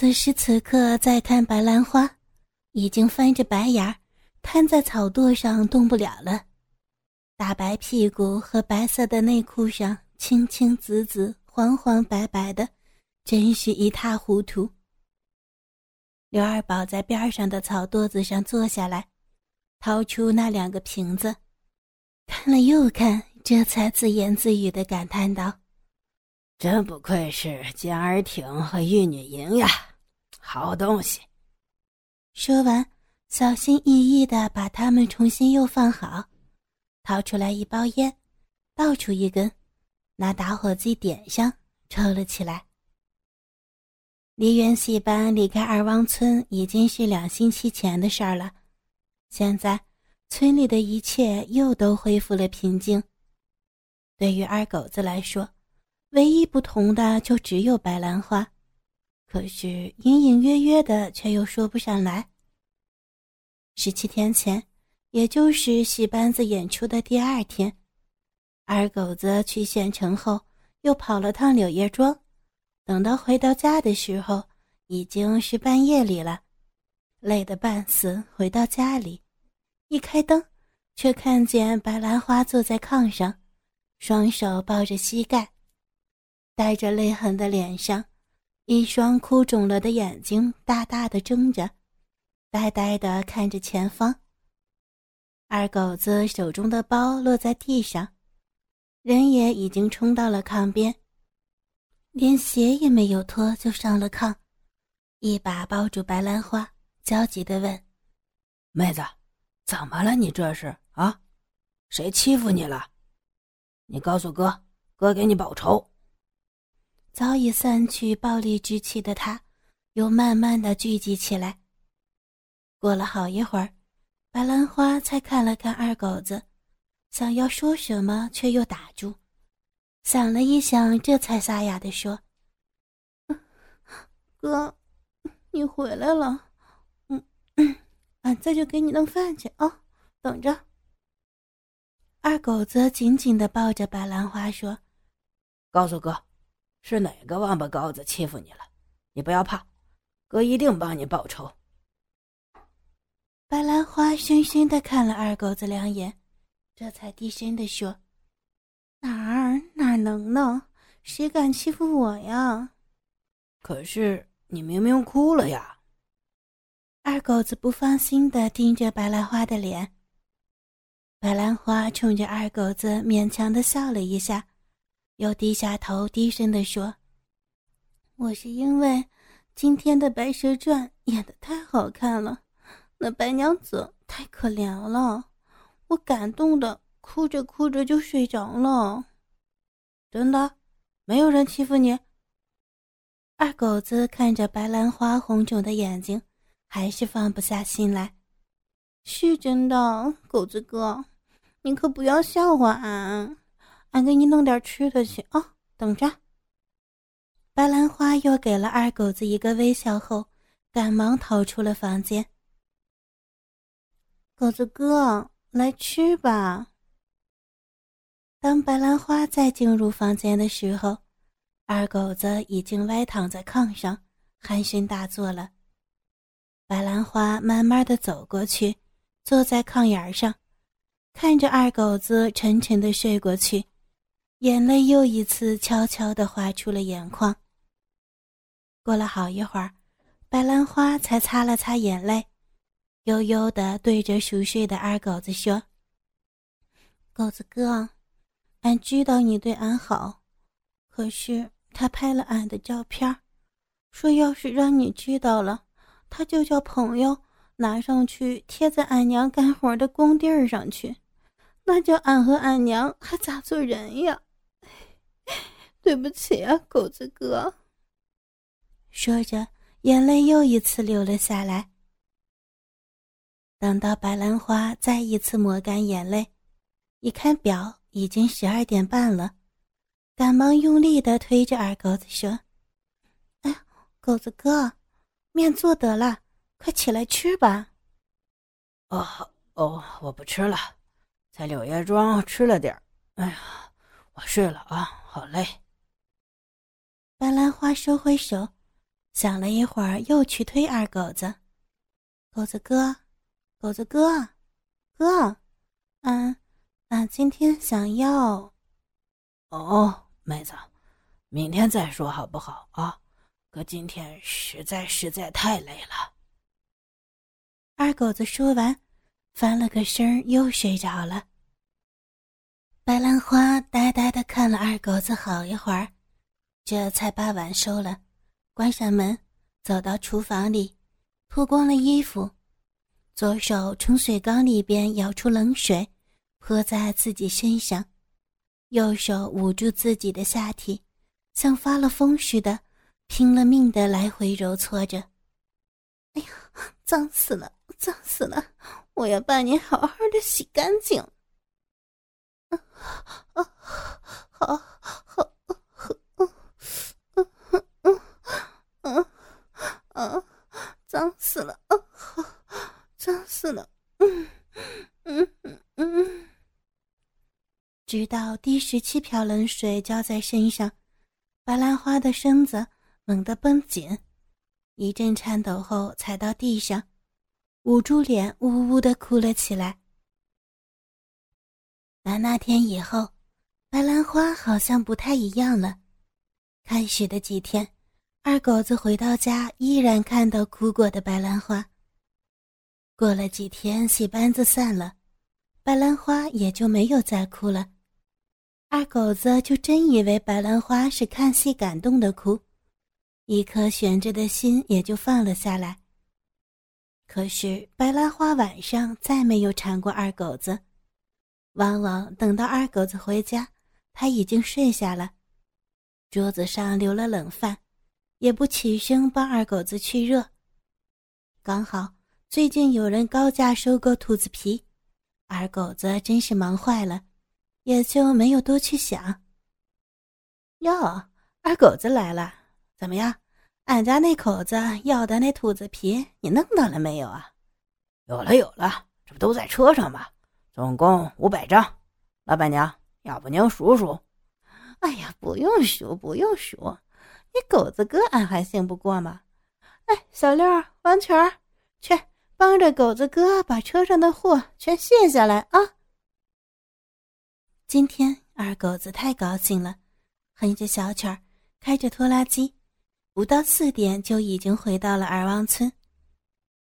此时此刻在看白兰花，已经翻着白眼儿，瘫在草垛上动不了了。大白屁股和白色的内裤上青青紫紫、黄黄白白的，真是一塌糊涂。刘二宝在边上的草垛子上坐下来，掏出那两个瓶子，看了又看，这才自言自语的感叹道。真不愧是健儿挺和玉女营呀，好东西。说完，小心翼翼的把它们重新又放好，掏出来一包烟，倒出一根，拿打火机点上，抽了起来。梨园戏班离开二汪村已经是两星期前的事儿了，现在村里的一切又都恢复了平静。对于二狗子来说，唯一不同的就只有白兰花，可是隐隐约约的却又说不上来。十七天前，也就是戏班子演出的第二天，二狗子去县城后又跑了趟柳叶庄，等到回到家的时候已经是半夜里了，累得半死。回到家里，一开灯，却看见白兰花坐在炕上，双手抱着膝盖。带着泪痕的脸上，一双哭肿了的眼睛大大的睁着，呆呆的看着前方。二狗子手中的包落在地上，人也已经冲到了炕边，连鞋也没有脱就上了炕，一把抱住白兰花，焦急的问：“妹子，怎么了？你这是啊？谁欺负你了？你告诉哥，哥给你报仇。”早已散去暴力之气的他，又慢慢的聚集起来。过了好一会儿，白兰花才看了看二狗子，想要说什么，却又打住，想了一想，这才沙哑的说：“哥，你回来了，嗯，俺这就给你弄饭去啊，等着。”二狗子紧紧的抱着白兰花说：“告诉哥。”是哪个王八羔子欺负你了？你不要怕，哥一定帮你报仇。白兰花深深的看了二狗子两眼，这才低声的说：“哪儿哪能呢？谁敢欺负我呀？”可是你明明哭了呀！二狗子不放心的盯着白兰花的脸。白兰花冲着二狗子勉强的笑了一下。又低下头，低声地说：“我是因为今天的《白蛇传》演的太好看了，那白娘子太可怜了，我感动的哭着哭着就睡着了。真的，没有人欺负你。”二狗子看着白兰花红肿的眼睛，还是放不下心来。是真的，狗子哥，你可不要笑话俺。俺给你弄点吃的去啊！等着。白兰花又给了二狗子一个微笑后，赶忙逃出了房间。狗子哥，来吃吧。当白兰花再进入房间的时候，二狗子已经歪躺在炕上，鼾声大作了。白兰花慢慢的走过去，坐在炕沿上，看着二狗子沉沉的睡过去。眼泪又一次悄悄地滑出了眼眶。过了好一会儿，白兰花才擦了擦眼泪，悠悠地对着熟睡的二狗子说：“狗子哥，俺知道你对俺好，可是他拍了俺的照片，说要是让你知道了，他就叫朋友拿上去贴在俺娘干活的工地上去，那叫俺和俺娘还咋做人呀？”对不起啊，狗子哥。说着，眼泪又一次流了下来。等到白兰花再一次抹干眼泪，一看表，已经十二点半了，赶忙用力的推着二狗子说：“哎，狗子哥，面做得了，快起来吃吧。”“哦哦，我不吃了，在柳叶庄吃了点哎呀，我睡了啊，好累。”白兰花收回手，想了一会儿，又去推二狗子。狗子哥，狗子哥，哥，嗯，俺今天想要。哦，妹子，明天再说好不好啊？哥今天实在实在太累了。二狗子说完，翻了个身又睡着了。白兰花呆呆的看了二狗子好一会儿，这才把碗收了，关上门，走到厨房里，脱光了衣服，左手从水缸里边舀出冷水，泼在自己身上。右手捂住自己的下体，像发了疯似的，拼了命的来回揉搓着。哎呀，脏死了，脏死了！我要把你好好的洗干净。啊啊，好，好，嗯嗯嗯嗯嗯，脏死了，啊，脏死了，嗯嗯嗯嗯。直十七瓢冷水浇在身上，白兰花的身子猛地绷紧，一阵颤抖后踩到地上，捂住脸，呜呜的哭了起来。打那天以后，白兰花好像不太一样了。开始的几天，二狗子回到家依然看到哭过的白兰花。过了几天，戏班子散了，白兰花也就没有再哭了。二狗子就真以为白兰花是看戏感动的哭，一颗悬着的心也就放了下来。可是白兰花晚上再没有缠过二狗子，往往等到二狗子回家，他已经睡下了，桌子上留了冷饭，也不起身帮二狗子去热。刚好最近有人高价收购兔子皮，二狗子真是忙坏了。也就没有多去想。哟，二狗子来了，怎么样？俺家那口子要的那兔子皮，你弄到了没有啊？有了，有了，这不都在车上吗？总共五百张。老板娘，要不您数数？哎呀，不用数，不用数，你狗子哥俺还信不过吗？哎，小六、王全，去帮着狗子哥把车上的货全卸下来啊！今天二狗子太高兴了，哼着小曲儿，开着拖拉机，不到四点就已经回到了二王村。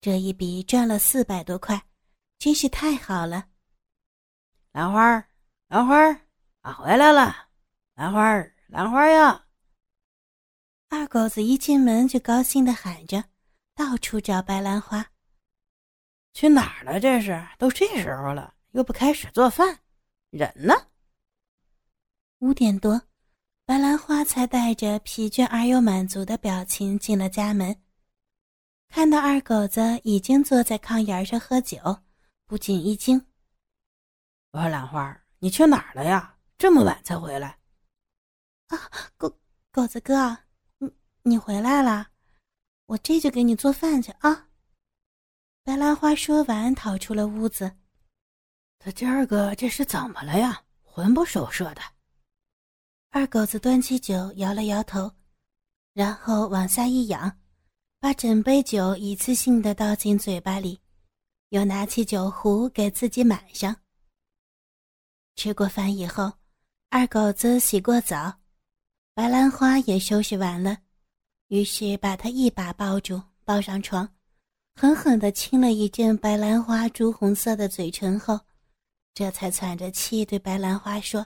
这一笔赚了四百多块，真是太好了。兰花儿，兰花儿，俺回来了！兰花儿，兰花呀！二狗子一进门就高兴的喊着，到处找白兰花。去哪儿了？这是都这时候了，又不开始做饭，人呢？五点多，白兰花才带着疲倦而又满足的表情进了家门。看到二狗子已经坐在炕沿上喝酒，不禁一惊：“我说兰花，你去哪儿了呀？这么晚才回来？”“啊，狗狗子哥，你你回来了，我这就给你做饭去啊。”白兰花说完，逃出了屋子。他今儿个这是怎么了呀？魂不守舍的。二狗子端起酒，摇了摇头，然后往下一仰，把整杯酒一次性的倒进嘴巴里，又拿起酒壶给自己满上。吃过饭以后，二狗子洗过澡，白兰花也收拾完了，于是把他一把抱住，抱上床，狠狠的亲了一阵白兰花朱红色的嘴唇后，这才喘着气对白兰花说：“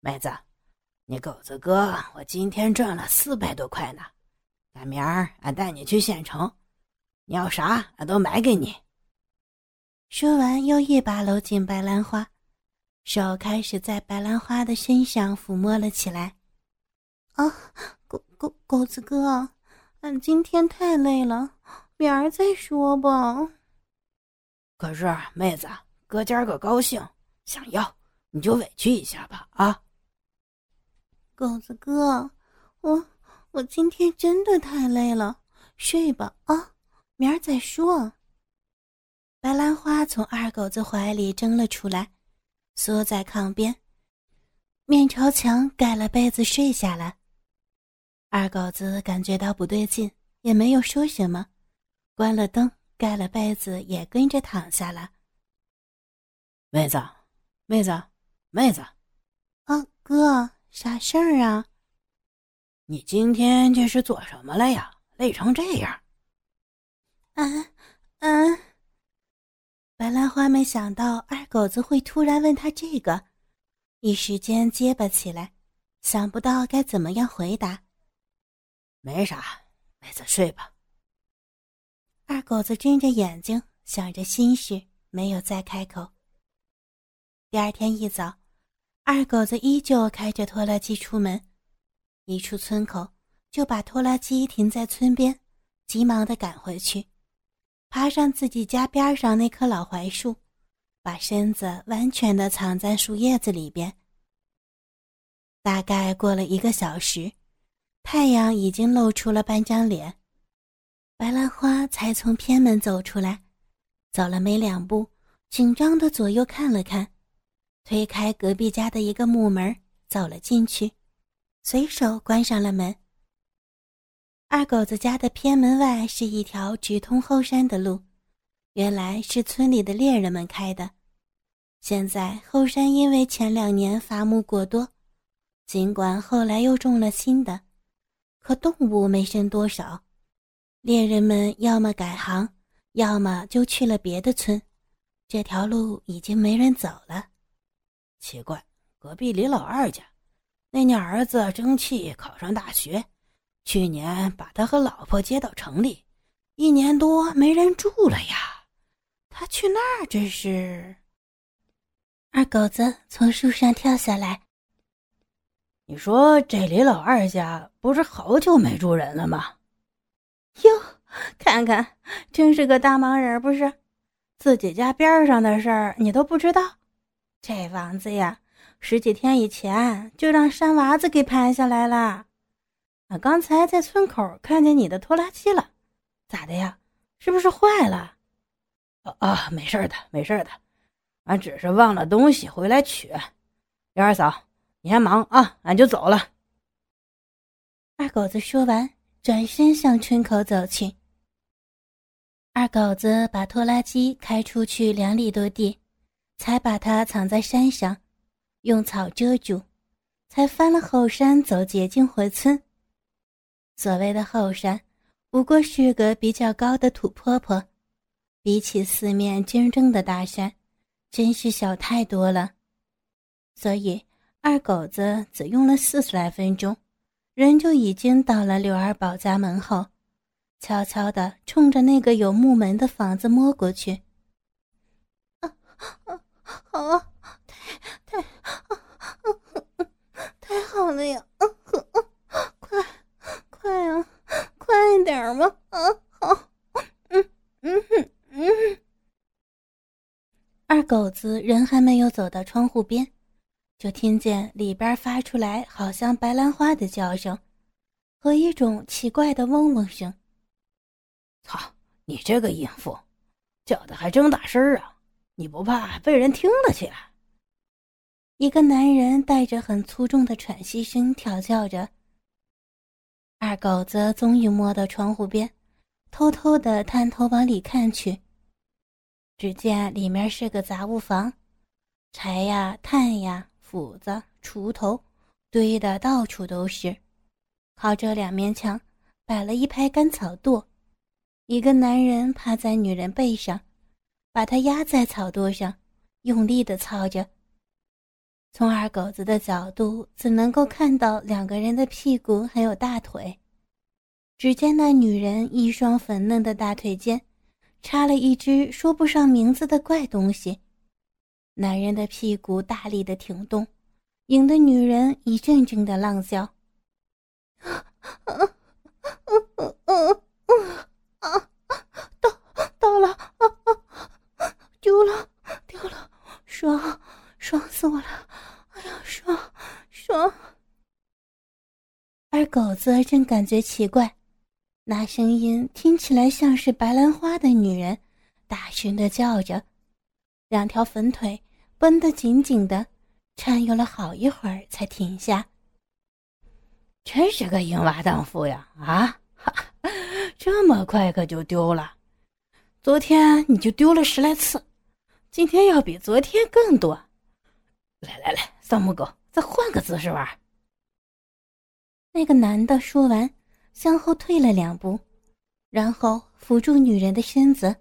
妹子。”你狗子哥，我今天赚了四百多块呢，赶明儿俺带你去县城，你要啥俺都买给你。说完，又一把搂紧白兰花，手开始在白兰花的身上抚摸了起来。啊，狗狗狗子哥，俺今天太累了，明儿再说吧。可是妹子，哥今儿个高兴，想要你就委屈一下吧，啊。狗子哥，我我今天真的太累了，睡吧啊，明儿再说。白兰花从二狗子怀里挣了出来，缩在炕边，面朝墙盖了被子睡下来。二狗子感觉到不对劲，也没有说什么，关了灯，盖了被子，也跟着躺下了。妹子，妹子，妹子，啊，哥，啥事儿啊？你今天这是做什么了呀？累成这样。嗯嗯。白兰花没想到二狗子会突然问他这个，一时间结巴起来，想不到该怎么样回答。没啥，妹子睡吧。二狗子睁着眼睛想着心事，没有再开口。第二天一早，二狗子依旧开着拖拉机出门。一出村口，就把拖拉机停在村边，急忙的赶回去，爬上自己家边上那棵老槐树，把身子完全的藏在树叶子里边。大概过了一个小时，太阳已经露出了半张脸，白兰花才从偏门走出来，走了没两步，紧张的左右看了看，推开隔壁家的一个木门，走了进去。随手关上了门。二狗子家的偏门外是一条直通后山的路，原来是村里的猎人们开的。现在后山因为前两年伐木过多，尽管后来又种了新的，可动物没剩多少。猎人们要么改行，要么就去了别的村，这条路已经没人走了。奇怪，隔壁李老二家。那年儿子争气考上大学，去年把他和老婆接到城里，一年多没人住了呀。他去那儿这是？二狗子从树上跳下来。你说这李老二家不是好久没住人了吗？哟，看看，真是个大忙人，不是？自己家边上的事儿你都不知道？这房子呀。十几天以前就让山娃子给拍下来了。俺刚才在村口看见你的拖拉机了，咋的呀？是不是坏了？啊啊，没事的，没事的，俺只是忘了东西回来取。幺二嫂，你先忙啊，俺就走了。二狗子说完，转身向村口走去。二狗子把拖拉机开出去两里多地，才把它藏在山上。用草遮住，才翻了后山走捷径回村。所谓的后山，不过是个比较高的土坡坡，比起四面真正的大山，真是小太多了。所以二狗子只用了四十来分钟，人就已经到了刘二宝家门后，悄悄地冲着那个有木门的房子摸过去。啊啊，好。太，太太好了呀！快，快啊，快点吧！啊，好，嗯嗯嗯。二狗子人还没有走到窗户边，就听见里边发出来好像白兰花的叫声，和一种奇怪的嗡嗡声。操，你这个淫妇，叫的还真大声啊！你不怕被人听了起来？一个男人带着很粗重的喘息声调叫着。二狗子终于摸到窗户边，偷偷的探头往里看去。只见里面是个杂物房，柴呀、炭呀、斧子、锄头堆的到处都是。靠着两面墙摆了一排干草垛，一个男人趴在女人背上，把她压在草垛上，用力的操着。从二狗子的角度，只能够看到两个人的屁股还有大腿。只见那女人一双粉嫩的大腿间，插了一只说不上名字的怪东西。男人的屁股大力的挺动，引得女人一阵阵的浪叫。到到了啊啊！丢了丢了，爽！爽死我了！哎呀，爽爽！二狗子正感觉奇怪，那声音听起来像是白兰花的女人大声的叫着，两条粉腿绷得紧紧的，颤悠了好一会儿才停下。真是个淫娃荡妇呀！啊，哈，这么快可就丢了？昨天你就丢了十来次，今天要比昨天更多。来来来，丧母狗，再换个姿势玩。那个男的说完，向后退了两步，然后扶住女人的身子，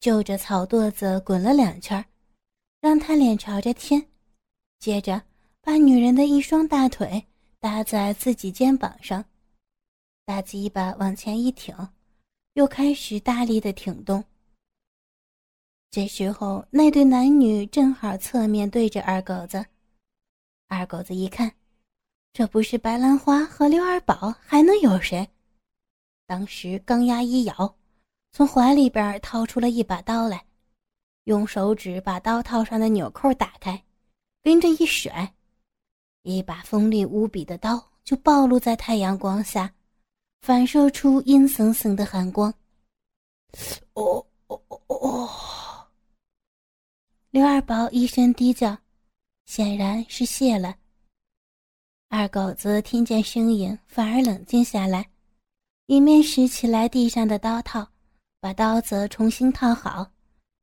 就着草垛子滚了两圈，让她脸朝着天，接着把女人的一双大腿搭在自己肩膀上，大鸡巴往前一挺，又开始大力的挺动。这时候，那对男女正好侧面对着二狗子。二狗子一看，这不是白兰花和刘二宝，还能有谁？当时钢牙一咬，从怀里边掏出了一把刀来，用手指把刀套上的纽扣打开，跟着一甩，一把锋利无比的刀就暴露在太阳光下，反射出阴森森的寒光。哦哦哦哦！刘二宝一声低叫，显然是谢了。二狗子听见声音，反而冷静下来，一面拾起来地上的刀套，把刀子重新套好，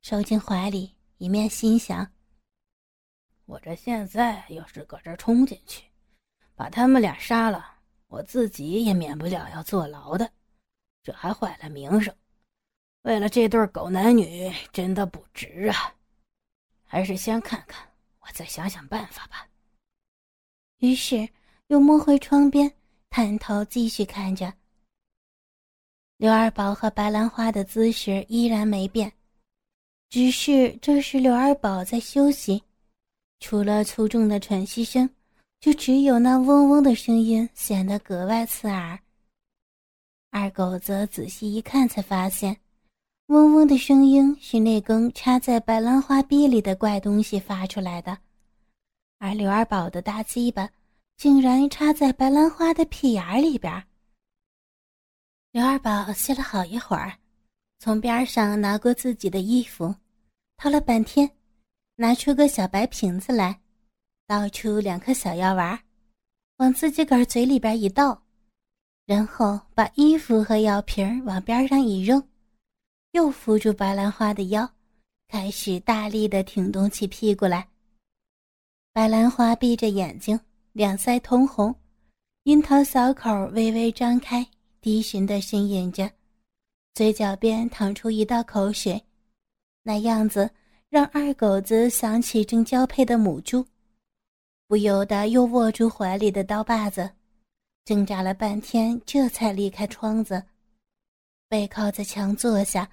收进怀里，一面心想：我这现在要是搁这冲进去，把他们俩杀了，我自己也免不了要坐牢的，这还坏了名声。为了这对狗男女，真的不值啊！还是先看看，我再想想办法吧。于是又摸回窗边，探头继续看着。刘二宝和白兰花的姿势依然没变，只是这时刘二宝在休息，除了粗重的喘息声，就只有那嗡嗡的声音显得格外刺耳。二狗子仔细一看，才发现。嗡嗡的声音是那根插在白兰花逼里的怪东西发出来的，而刘二宝的大鸡巴竟然插在白兰花的屁眼里边。刘二宝歇了好一会儿，从边上拿过自己的衣服，掏了半天，拿出个小白瓶子来，倒出两颗小药丸，往自己个儿嘴里边一倒，然后把衣服和药瓶往边上一扔。又扶住白兰花的腰，开始大力的挺动起屁股来。白兰花闭着眼睛，两腮通红，樱桃小口微微张开，低沉的呻吟着，嘴角边淌出一道口水，那样子让二狗子想起正交配的母猪，不由得又握住怀里的刀把子，挣扎了半天，这才离开窗子，背靠在墙坐下。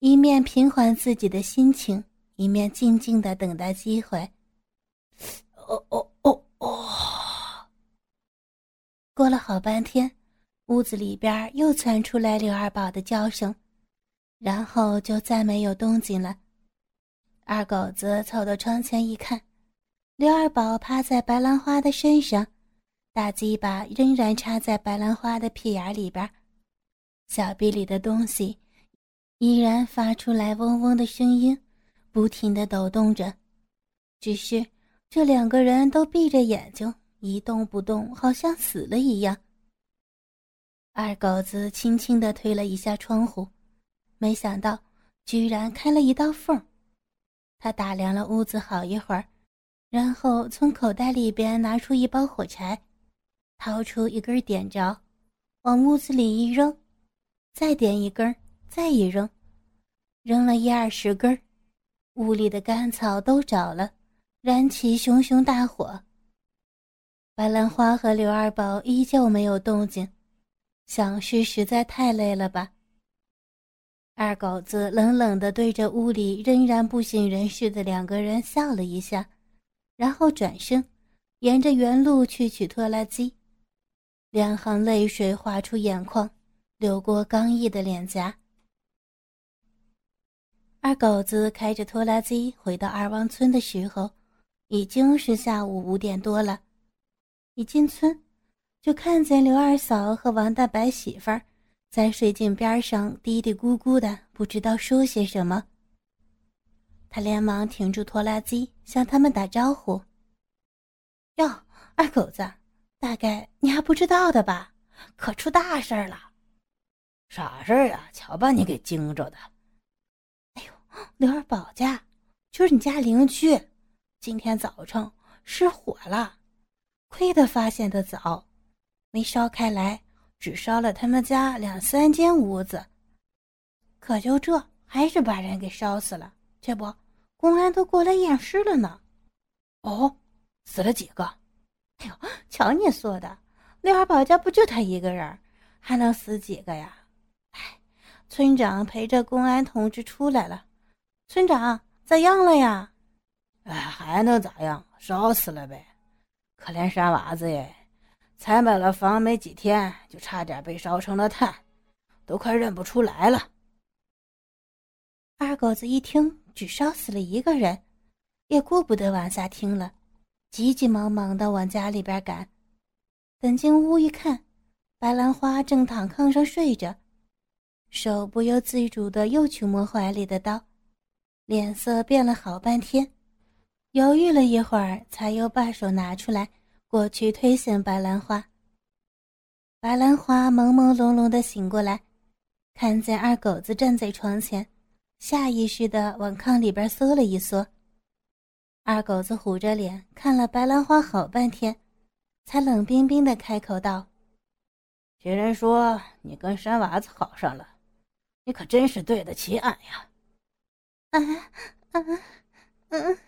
一面平缓自己的心情，一面静静的等待机会。哦哦哦哦！过了好半天，屋子里边又传出来刘二宝的叫声，然后就再没有动静了。二狗子凑到窗前一看，刘二宝趴在白兰花的身上，大鸡巴仍然插在白兰花的屁眼里边，小臂里的东西。依然发出来嗡嗡的声音，不停的抖动着，只是这两个人都闭着眼睛，一动不动，好像死了一样。二狗子轻轻的推了一下窗户，没想到居然开了一道缝。他打量了屋子好一会儿，然后从口袋里边拿出一包火柴，掏出一根点着，往屋子里一扔，再点一根。再一扔，扔了一二十根屋里的干草都着了，燃起熊熊大火。白兰花和刘二宝依旧没有动静，想是实在太累了吧。二狗子冷冷地对着屋里仍然不省人事的两个人笑了一下，然后转身，沿着原路去取拖拉机，两行泪水划出眼眶，流过刚毅的脸颊。二狗子开着拖拉机回到二王村的时候，已经是下午五点多了。一进村，就看见刘二嫂和王大白媳妇儿在水井边上嘀嘀咕咕的，不知道说些什么。他连忙停住拖拉机，向他们打招呼：“哟，二狗子，大概你还不知道的吧？可出大事了！”啥事儿啊？瞧把你给惊着的！刘二宝家，就是你家邻居，今天早晨失火了，亏得发现的早，没烧开来，只烧了他们家两三间屋子。可就这，还是把人给烧死了。这不，公安都过来验尸了呢。哦，死了几个？哎呦，瞧你说的，刘二宝家不就他一个人，还能死几个呀？哎，村长陪着公安同志出来了。村长咋样了呀？哎，还能咋样？烧死了呗。可怜山娃子耶，才买了房没几天，就差点被烧成了炭，都快认不出来了。二狗子一听只烧死了一个人，也顾不得往下听了，急急忙忙的往家里边赶。等进屋一看，白兰花正躺炕上睡着，手不由自主的又去摸怀里的刀，脸色变了好半天，犹豫了一会儿，才又把手拿出来过去推醒白兰花。白兰花朦朦胧胧的醒过来，看见二狗子站在床前。下意识的往炕里边缩了一缩，二狗子虎着脸看了白兰花好半天，才冷冰冰的开口道：“听人说你跟山娃子好上了，你可真是对得起俺呀！”啊啊嗯！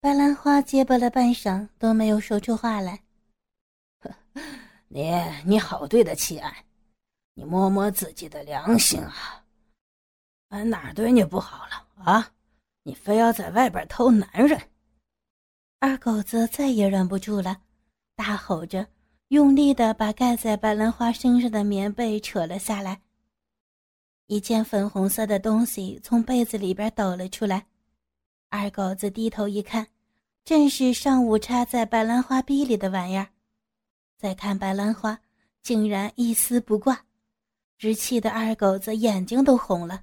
白兰花结巴了半晌都没有说出话来。你你好对得起俺，你摸摸自己的良心啊！俺哪对你不好了啊？你非要在外边偷男人！二狗子再也忍不住了，大吼着，用力的把盖在白兰花身上的棉被扯了下来。一件粉红色的东西从被子里边抖了出来，二狗子低头一看，正是上午插在白兰花逼里的玩意儿。再看白兰花，竟然一丝不挂，直气的二狗子眼睛都红了。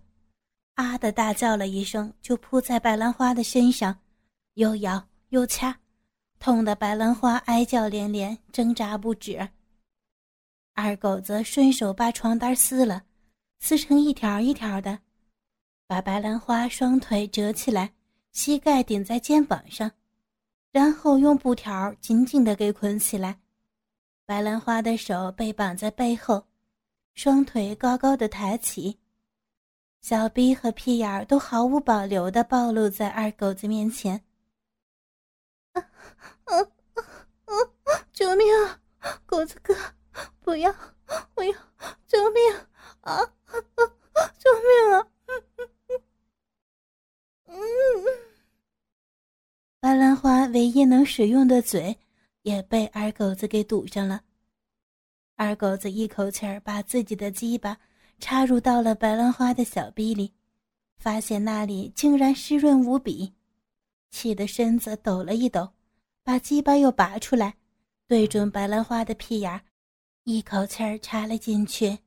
啊的大叫了一声，就扑在白兰花的身上，又咬又掐，痛得白兰花哀叫连连，挣扎不止。二狗子顺手把床单撕了，撕成一条一条的，把白兰花双腿折起来，膝盖顶在肩膀上，然后用布条紧紧的给捆起来。白兰花的手被绑在背后，双腿高高的抬起。小逼和屁眼儿都毫无保留的暴露在二狗子面前。啊啊啊！救命啊！狗子哥，不要！不要！救命啊！救命啊！嗯 嗯。白兰花唯一能使用的嘴也被二狗子给堵上了。二狗子一口气儿把自己的鸡巴。插入到了白兰花的小臂里，发现那里竟然湿润无比，气得身子抖了一抖，把鸡巴又拔出来，对准白兰花的屁眼，一口气儿插了进去。